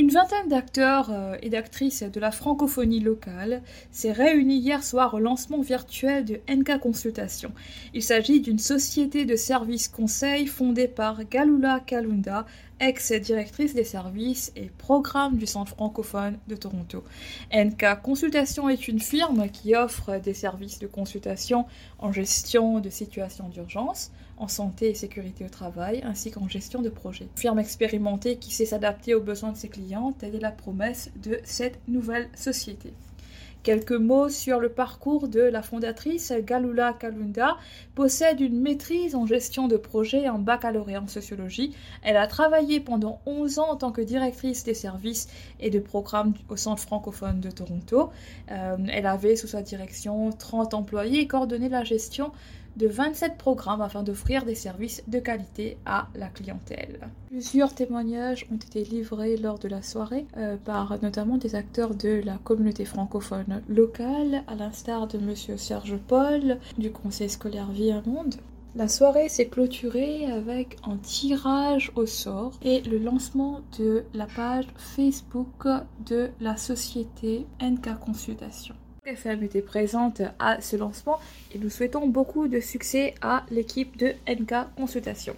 Une vingtaine d'acteurs euh, et d'actrices de la francophonie locale s'est réunie hier soir au lancement virtuel de NK Consultation. Il s'agit d'une société de services conseils fondée par Galula Kalunda, ex-directrice des services et programmes du Centre francophone de Toronto. NK Consultation est une firme qui offre des services de consultation en gestion de situations d'urgence, en santé et sécurité au travail, ainsi qu'en gestion de projets. firme expérimentée qui sait s'adapter aux besoins de ses clients, telle est la promesse de cette nouvelle société. Quelques mots sur le parcours de la fondatrice. Galula Kalunda possède une maîtrise en gestion de projet et un baccalauréat en sociologie. Elle a travaillé pendant 11 ans en tant que directrice des services et de programmes au Centre francophone de Toronto. Euh, elle avait sous sa direction 30 employés et coordonné la gestion de 27 programmes afin d'offrir des services de qualité à la clientèle. Plusieurs témoignages ont été livrés lors de la soirée euh, par notamment des acteurs de la communauté francophone locale, à l'instar de Monsieur Serge Paul du Conseil scolaire Vie un Monde. La soirée s'est clôturée avec un tirage au sort et le lancement de la page Facebook de la société NK Consultation. FM était présente à ce lancement et nous souhaitons beaucoup de succès à l'équipe de NK Consultation.